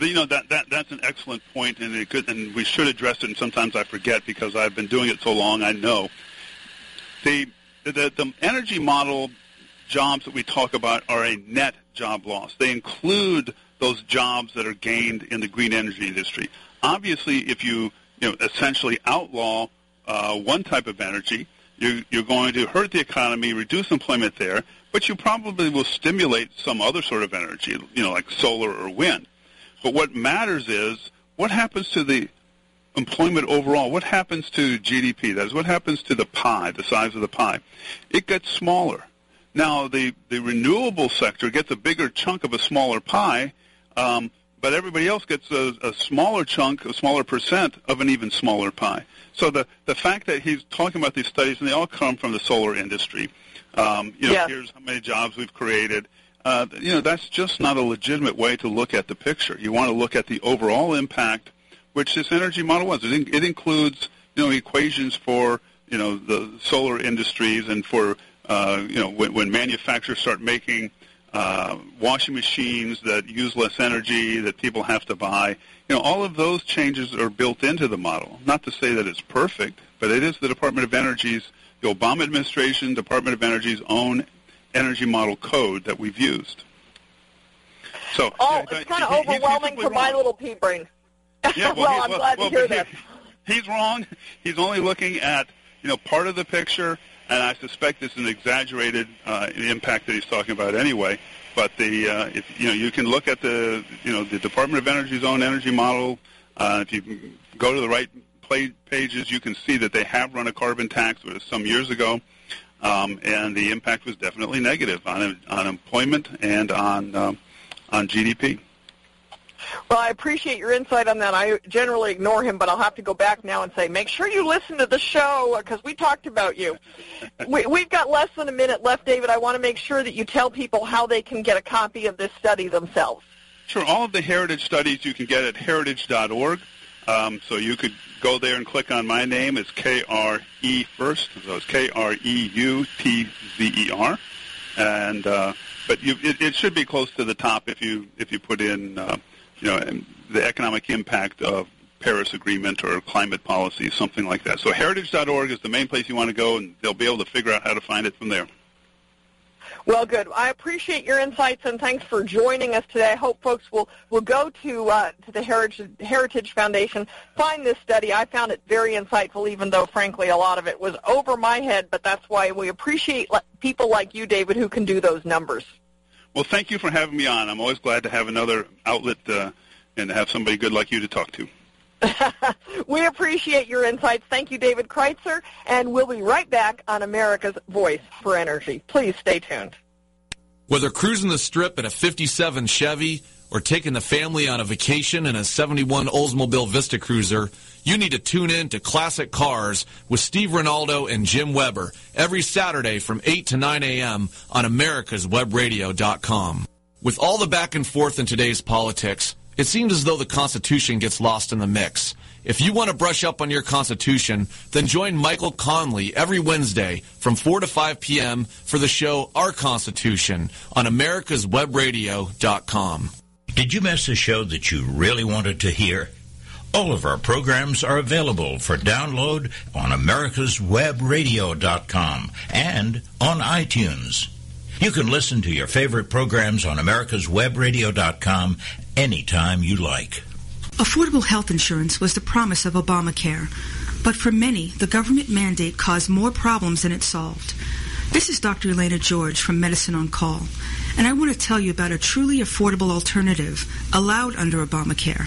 You know that, that that's an excellent point, and it could, and we should address it. And sometimes I forget because I've been doing it so long. I know the the, the energy model jobs that we talk about are a net job loss. They include those jobs that are gained in the green energy industry. Obviously, if you you know essentially outlaw uh, one type of energy, you're, you're going to hurt the economy, reduce employment there, but you probably will stimulate some other sort of energy, you know, like solar or wind. But what matters is what happens to the employment overall? What happens to GDP? That is, what happens to the pie, the size of the pie? It gets smaller. Now, the, the renewable sector gets a bigger chunk of a smaller pie, um, but everybody else gets a, a smaller chunk, a smaller percent of an even smaller pie. So the, the fact that he's talking about these studies, and they all come from the solar industry, um, you know, yeah. here's how many jobs we've created. Uh, you know, that's just not a legitimate way to look at the picture. You want to look at the overall impact, which this energy model was. It, in, it includes, you know, equations for, you know, the solar industries and for, uh, you know, when, when manufacturers start making uh, washing machines that use less energy that people have to buy. You know, all of those changes are built into the model. Not to say that it's perfect, but it is the Department of Energy's, the Obama administration, Department of Energy's own energy model code that we've used. So, oh, yeah, it's kind of overwhelming for wrong. my little pea brain. Yeah, well, well I'm well, glad well, to hear that. He's wrong. He's only looking at you know part of the picture and I suspect it's an exaggerated uh, impact that he's talking about anyway. But the uh, if you know you can look at the you know the Department of Energy's own energy model. Uh, if you go to the right play pages, you can see that they have run a carbon tax some years ago, um, and the impact was definitely negative on on employment and on um, on GDP. Well, I appreciate your insight on that. I generally ignore him, but I'll have to go back now and say, make sure you listen to the show because we talked about you. we, we've got less than a minute left, David. I want to make sure that you tell people how they can get a copy of this study themselves. Sure. All of the heritage studies you can get at heritage.org. Um, so you could go there and click on my name. It's K-R-E first. So it's K-R-E-U-T-Z-E-R. And uh, but you, it, it should be close to the top if you if you put in uh, you know, the economic impact of Paris Agreement or climate policy, something like that. So heritage.org is the main place you want to go, and they'll be able to figure out how to find it from there. Well, good. I appreciate your insights and thanks for joining us today. I hope folks will, will go to uh, to the Heritage, Heritage Foundation, find this study. I found it very insightful, even though, frankly, a lot of it was over my head. But that's why we appreciate people like you, David, who can do those numbers. Well, thank you for having me on. I'm always glad to have another outlet uh, and to have somebody good like you to talk to. we appreciate your insights. Thank you, David Kreutzer, and we'll be right back on America's Voice for Energy. Please stay tuned. Whether cruising the strip in a 57 Chevy or taking the family on a vacation in a 71 Oldsmobile Vista Cruiser, you need to tune in to Classic Cars with Steve Ronaldo and Jim Weber every Saturday from 8 to 9 a.m. on americaswebradio.com. With all the back and forth in today's politics, it seems as though the Constitution gets lost in the mix. If you want to brush up on your Constitution, then join Michael Conley every Wednesday from 4 to 5 p.m. for the show Our Constitution on americaswebradio.com. Did you miss a show that you really wanted to hear? All of our programs are available for download on americaswebradio.com and on iTunes. You can listen to your favorite programs on americaswebradio.com anytime you like. Affordable health insurance was the promise of Obamacare, but for many, the government mandate caused more problems than it solved. This is Dr. Elena George from Medicine on Call, and I want to tell you about a truly affordable alternative allowed under Obamacare,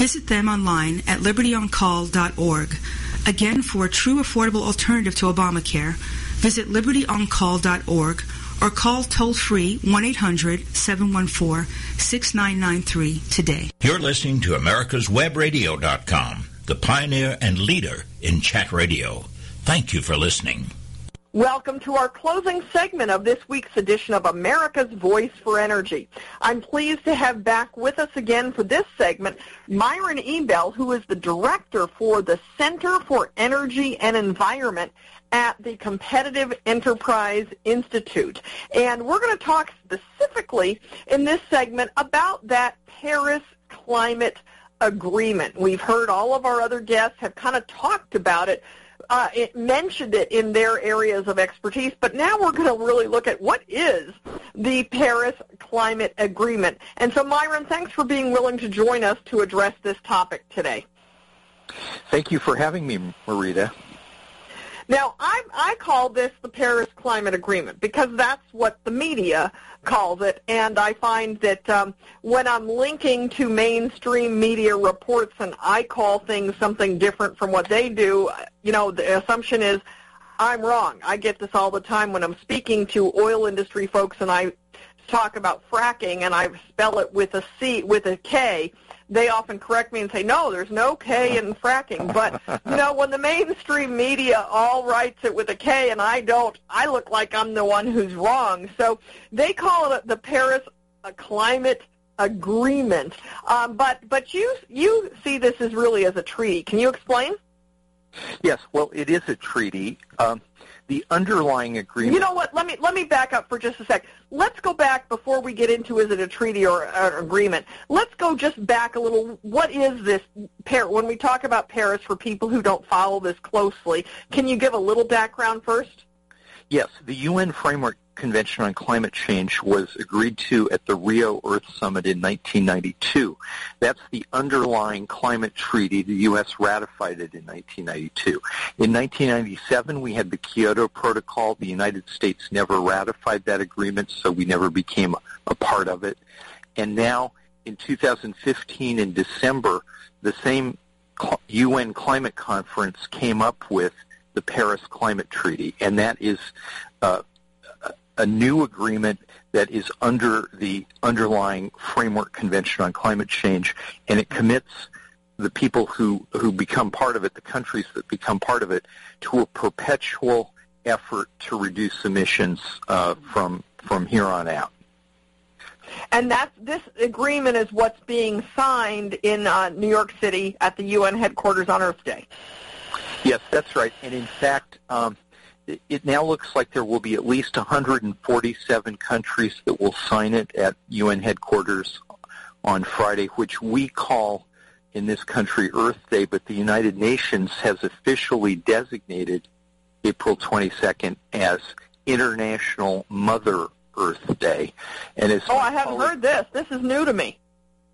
Visit them online at libertyoncall.org. Again, for a true affordable alternative to Obamacare, Visit libertyoncall.org or call toll free 1 800 714 6993 today. You're listening to America'sWebRadio.com, the pioneer and leader in chat radio. Thank you for listening. Welcome to our closing segment of this week's edition of America's Voice for Energy. I'm pleased to have back with us again for this segment Myron Ebell, who is the director for the Center for Energy and Environment at the Competitive Enterprise Institute. And we're going to talk specifically in this segment about that Paris climate agreement. We've heard all of our other guests have kind of talked about it, uh, it mentioned it in their areas of expertise, but now we're going to really look at what is the Paris Climate Agreement. And so, Myron, thanks for being willing to join us to address this topic today. Thank you for having me, Marita. Now, I, I call this the Paris Climate Agreement because that's what the media calls it, and I find that um, when I'm linking to mainstream media reports and I call things something different from what they do, you know, the assumption is I'm wrong. I get this all the time when I'm speaking to oil industry folks and I talk about fracking and I spell it with a C with a K they often correct me and say, no, there's no K in fracking. But, you know, when the mainstream media all writes it with a K and I don't, I look like I'm the one who's wrong. So they call it the Paris Climate Agreement. Um, but but you you see this as really as a treaty. Can you explain? Yes, well, it is a treaty. Um, the underlying agreement. You know what? Let me let me back up for just a sec. Let's go back before we get into is it a treaty or an agreement. Let's go just back a little. What is this When we talk about Paris, for people who don't follow this closely, can you give a little background first? Yes, the UN framework Convention on Climate Change was agreed to at the Rio Earth Summit in 1992. That's the underlying climate treaty. The U.S. ratified it in 1992. In 1997, we had the Kyoto Protocol. The United States never ratified that agreement, so we never became a part of it. And now, in 2015, in December, the same UN climate conference came up with the Paris Climate Treaty, and that is uh, a new agreement that is under the underlying framework convention on climate change, and it commits the people who, who become part of it, the countries that become part of it, to a perpetual effort to reduce emissions uh, from from here on out. And that this agreement is what's being signed in uh, New York City at the UN headquarters on Earth Day. Yes, that's right. And in fact, um, it now looks like there will be at least 147 countries that will sign it at UN headquarters on Friday, which we call in this country Earth Day, but the United Nations has officially designated April 22nd as International Mother Earth Day. And as oh, I haven't colleague, heard this. This is new to me.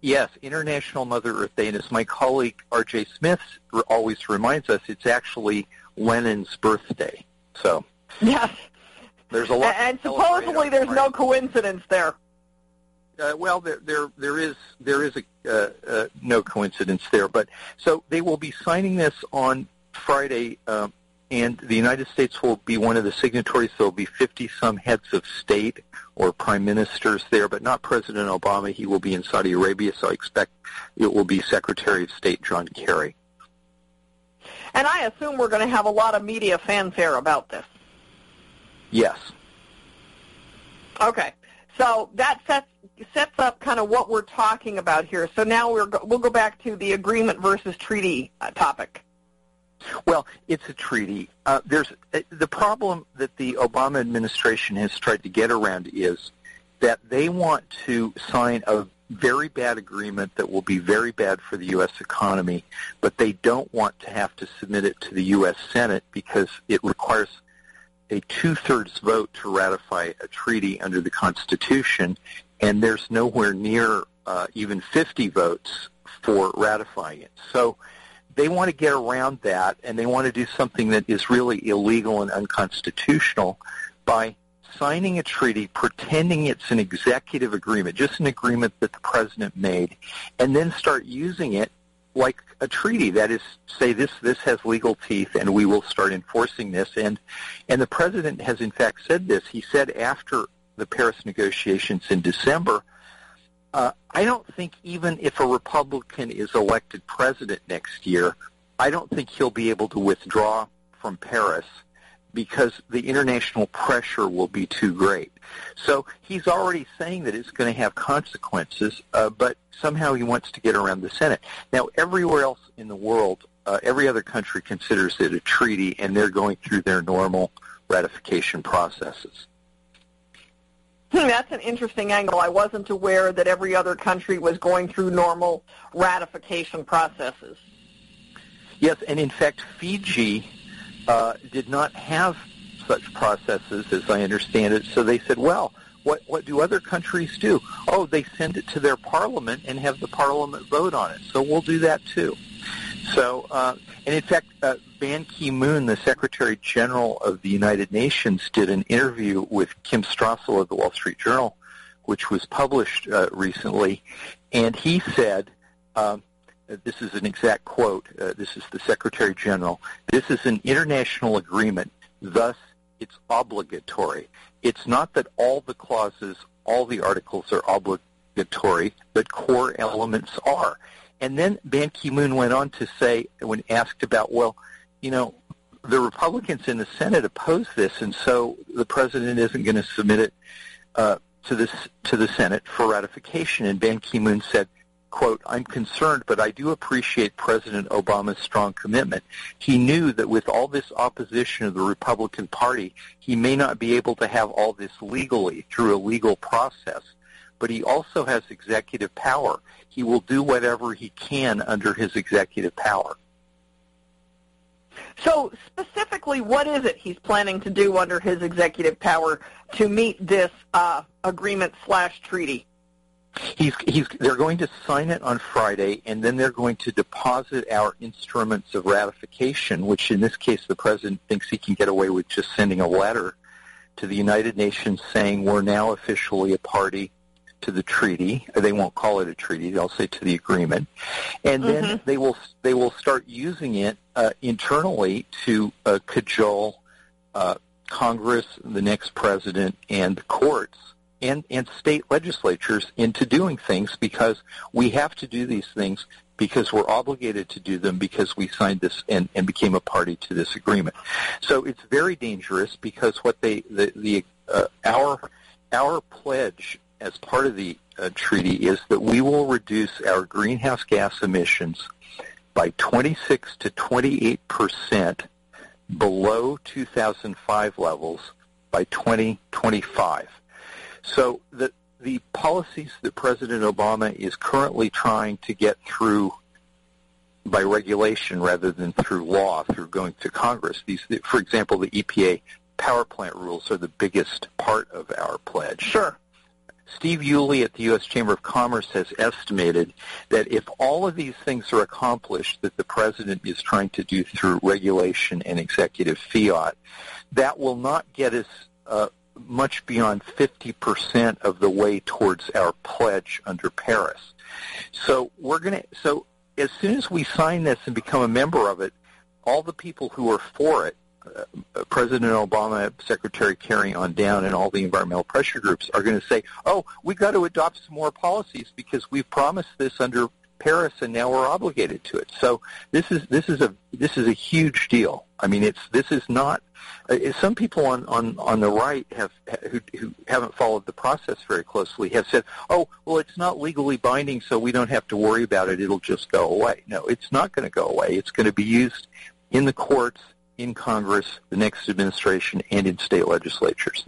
Yes, International Mother Earth Day, and as my colleague R.J. Smith always reminds us, it's actually Lenin's birthday. So yes, there's a lot. And supposedly there's no coincidence there. uh, well, there, there, there is there is a uh, uh, no coincidence there. But so they will be signing this on Friday, um, and the United States will be one of the signatories. There will be 50 some heads of state or prime ministers there, but not President Obama. He will be in Saudi Arabia, so I expect it will be Secretary of State John Kerry. And I assume we're going to have a lot of media fanfare about this. Yes. Okay. So that sets sets up kind of what we're talking about here. So now we're we'll go back to the agreement versus treaty uh, topic. Well, it's a treaty. Uh, there's uh, the problem that the Obama administration has tried to get around is that they want to sign a very bad agreement that will be very bad for the U.S. economy, but they don't want to have to submit it to the U.S. Senate because it requires a two-thirds vote to ratify a treaty under the Constitution, and there's nowhere near uh, even 50 votes for ratifying it. So they want to get around that, and they want to do something that is really illegal and unconstitutional by signing a treaty, pretending it's an executive agreement, just an agreement that the president made, and then start using it like a treaty. That is, say this this has legal teeth, and we will start enforcing this. And and the president has in fact said this. He said after the Paris negotiations in December, uh, I don't think even if a Republican is elected president next year, I don't think he'll be able to withdraw from Paris because the international pressure will be too great. So he's already saying that it's going to have consequences, uh, but somehow he wants to get around the Senate. Now, everywhere else in the world, uh, every other country considers it a treaty, and they're going through their normal ratification processes. Hmm, that's an interesting angle. I wasn't aware that every other country was going through normal ratification processes. Yes, and in fact, Fiji uh, did not have such processes, as I understand it. So they said, well, what, what do other countries do? Oh, they send it to their parliament and have the parliament vote on it. So we'll do that too. So, uh, and in fact, uh, Ban Ki-moon, the Secretary General of the United Nations, did an interview with Kim Strassel of the Wall Street Journal, which was published uh, recently, and he said, um, this is an exact quote, uh, this is the Secretary General, this is an international agreement, thus it's obligatory. It's not that all the clauses, all the articles are obligatory, but core elements are. And then Ban Ki-moon went on to say, when asked about, well, you know, the Republicans in the Senate oppose this, and so the president isn't going to submit it uh, to this to the Senate for ratification. And Ban Ki-moon said, quote, I'm concerned, but I do appreciate President Obama's strong commitment. He knew that with all this opposition of the Republican Party, he may not be able to have all this legally through a legal process, but he also has executive power. He will do whatever he can under his executive power. So specifically, what is it he's planning to do under his executive power to meet this uh, agreement slash treaty? He's, he's, they're going to sign it on Friday, and then they're going to deposit our instruments of ratification, which in this case the president thinks he can get away with just sending a letter to the United Nations saying we're now officially a party to the treaty. They won't call it a treaty; they'll say to the agreement, and then mm-hmm. they will they will start using it uh, internally to uh, cajole uh, Congress, the next president, and the courts and, and state legislatures into doing things because we have to do these things because we're obligated to do them because we signed this and, and became a party to this agreement. So it's very dangerous because what they the, the uh, our our pledge as part of the uh, treaty is that we will reduce our greenhouse gas emissions by 26 to 28 percent below 2005 levels by 2025. So the the policies that President Obama is currently trying to get through by regulation rather than through law, through going to Congress. These, for example, the EPA power plant rules are the biggest part of our pledge. Sure. Steve Eule at the U.S. Chamber of Commerce has estimated that if all of these things are accomplished that the president is trying to do through regulation and executive fiat, that will not get us uh, much beyond 50% of the way towards our pledge under Paris. So we're going to, so as soon as we sign this and become a member of it, all the people who are for it, President Obama, Secretary Kerry on down, and all the environmental pressure groups are going to say, "Oh, we got to adopt some more policies because we've promised this under Paris, and now we're obligated to it." So this is this is a this is a huge deal. I mean, it's this is not. Uh, some people on, on, on the right have who, who haven't followed the process very closely have said, "Oh, well, it's not legally binding, so we don't have to worry about it. It'll just go away." No, it's not going to go away. It's going to be used in the courts, in Congress, the next administration, and in state legislatures.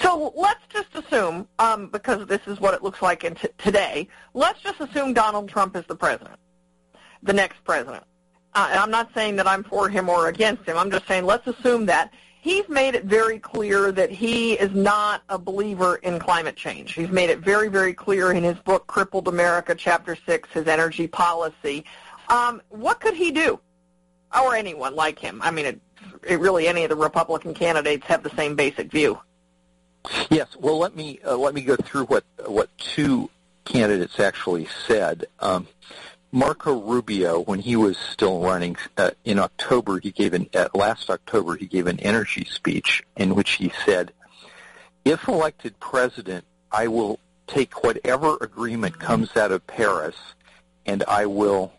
So let's just assume, um, because this is what it looks like t- today, let's just assume Donald Trump is the president, the next president. Uh, I'm not saying that I'm for him or against him. I'm just saying let's assume that he's made it very clear that he is not a believer in climate change. He's made it very, very clear in his book, Crippled America, Chapter 6, his energy policy. Um, what could he do? Or anyone like him. I mean, it, it really any of the Republican candidates have the same basic view. Yes. Well, let me uh, let me go through what what two candidates actually said. Um, Marco Rubio, when he was still running uh, in October, he gave an uh, last October he gave an energy speech in which he said, "If elected president, I will take whatever agreement comes out of Paris, and I will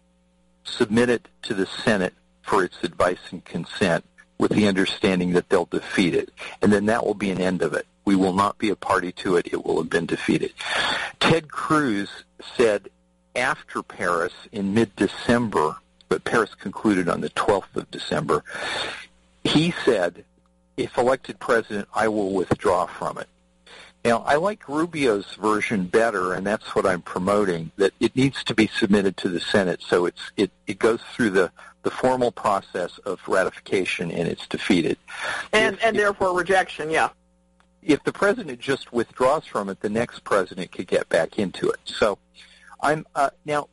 submit it to the Senate for its advice and consent, with the understanding that they'll defeat it, and then that will be an end of it. We will not be a party to it. It will have been defeated." Ted Cruz said after Paris in mid-December, but Paris concluded on the 12th of December, he said, if elected president, I will withdraw from it. Now, I like Rubio's version better, and that's what I'm promoting, that it needs to be submitted to the Senate, so it's, it, it goes through the, the formal process of ratification, and it's defeated. And, if, and therefore rejection, yeah. If the president just withdraws from it, the next president could get back into it. So I'm uh, now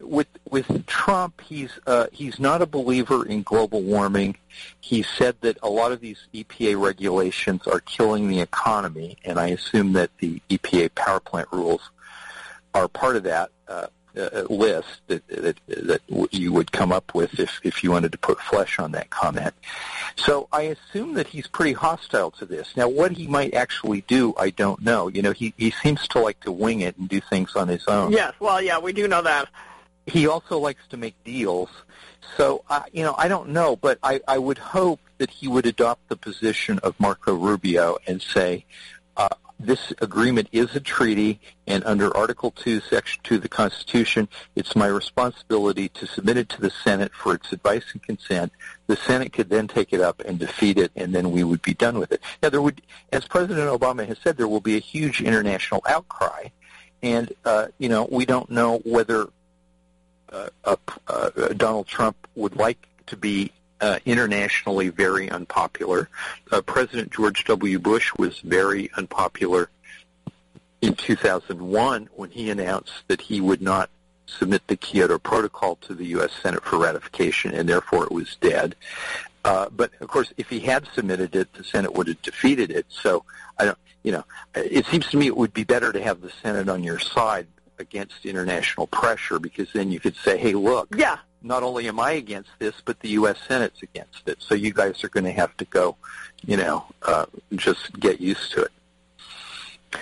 with with Trump. He's uh, he's not a believer in global warming. He said that a lot of these EPA regulations are killing the economy, and I assume that the EPA power plant rules are part of that. Uh, uh, list that, that that you would come up with if if you wanted to put flesh on that comment. So I assume that he's pretty hostile to this. Now, what he might actually do, I don't know. You know, he he seems to like to wing it and do things on his own. Yes, well, yeah, we do know that. He also likes to make deals. So, uh, you know, I don't know, but I, I would hope that he would adopt the position of Marco Rubio and say, uh, this agreement is a treaty, and under Article 2, Section 2 of the Constitution, it's my responsibility to submit it to the Senate for its advice and consent. The Senate could then take it up and defeat it, and then we would be done with it. Now, there would, as President Obama has said, there will be a huge international outcry, and uh, you know we don't know whether uh, uh, Donald Trump would like to be uh, internationally very unpopular. Uh, President George W. Bush was very unpopular in 2001 when he announced that he would not submit the Kyoto Protocol to the U.S. Senate for ratification, and therefore it was dead. Uh, but of course, if he had submitted it, the Senate would have defeated it. So I don't, you know, it seems to me it would be better to have the Senate on your side against international pressure because then you could say, hey, look, yeah not only am I against this, but the U.S. Senate's against it. So you guys are going to have to go, you know, uh, just get used to it.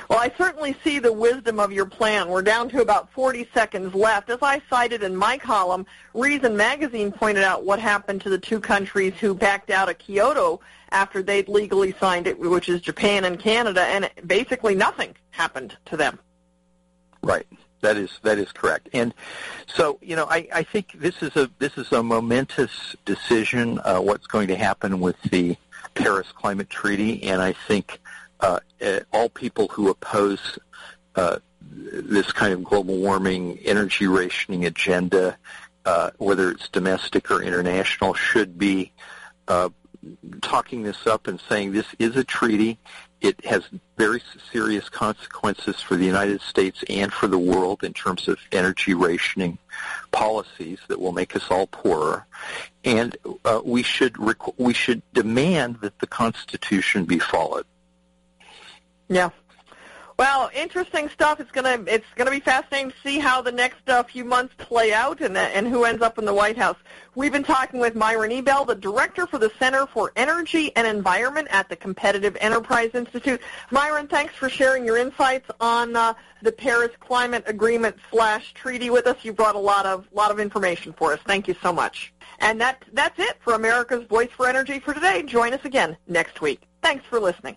Well, I certainly see the wisdom of your plan. We're down to about 40 seconds left. As I cited in my column, Reason Magazine pointed out what happened to the two countries who backed out of Kyoto after they'd legally signed it, which is Japan and Canada, and basically nothing happened to them. Right. That is that is correct. And so you know, I, I think this is a this is a momentous decision. Uh, what's going to happen with the Paris Climate Treaty? And I think uh, uh, all people who oppose uh, this kind of global warming, energy rationing agenda, uh, whether it's domestic or international, should be uh, talking this up and saying this is a treaty it has very serious consequences for the United States and for the world in terms of energy rationing policies that will make us all poorer. And uh, we should rec- we should demand that the Constitution be followed. Yeah. Well, interesting stuff. It's gonna it's gonna be fascinating to see how the next uh, few months play out and and who ends up in the White House. We've been talking with Myron Ebell, the director for the Center for Energy and Environment at the Competitive Enterprise Institute. Myron, thanks for sharing your insights on uh, the Paris Climate Agreement slash treaty with us. You brought a lot of lot of information for us. Thank you so much. And that that's it for America's Voice for Energy for today. Join us again next week. Thanks for listening.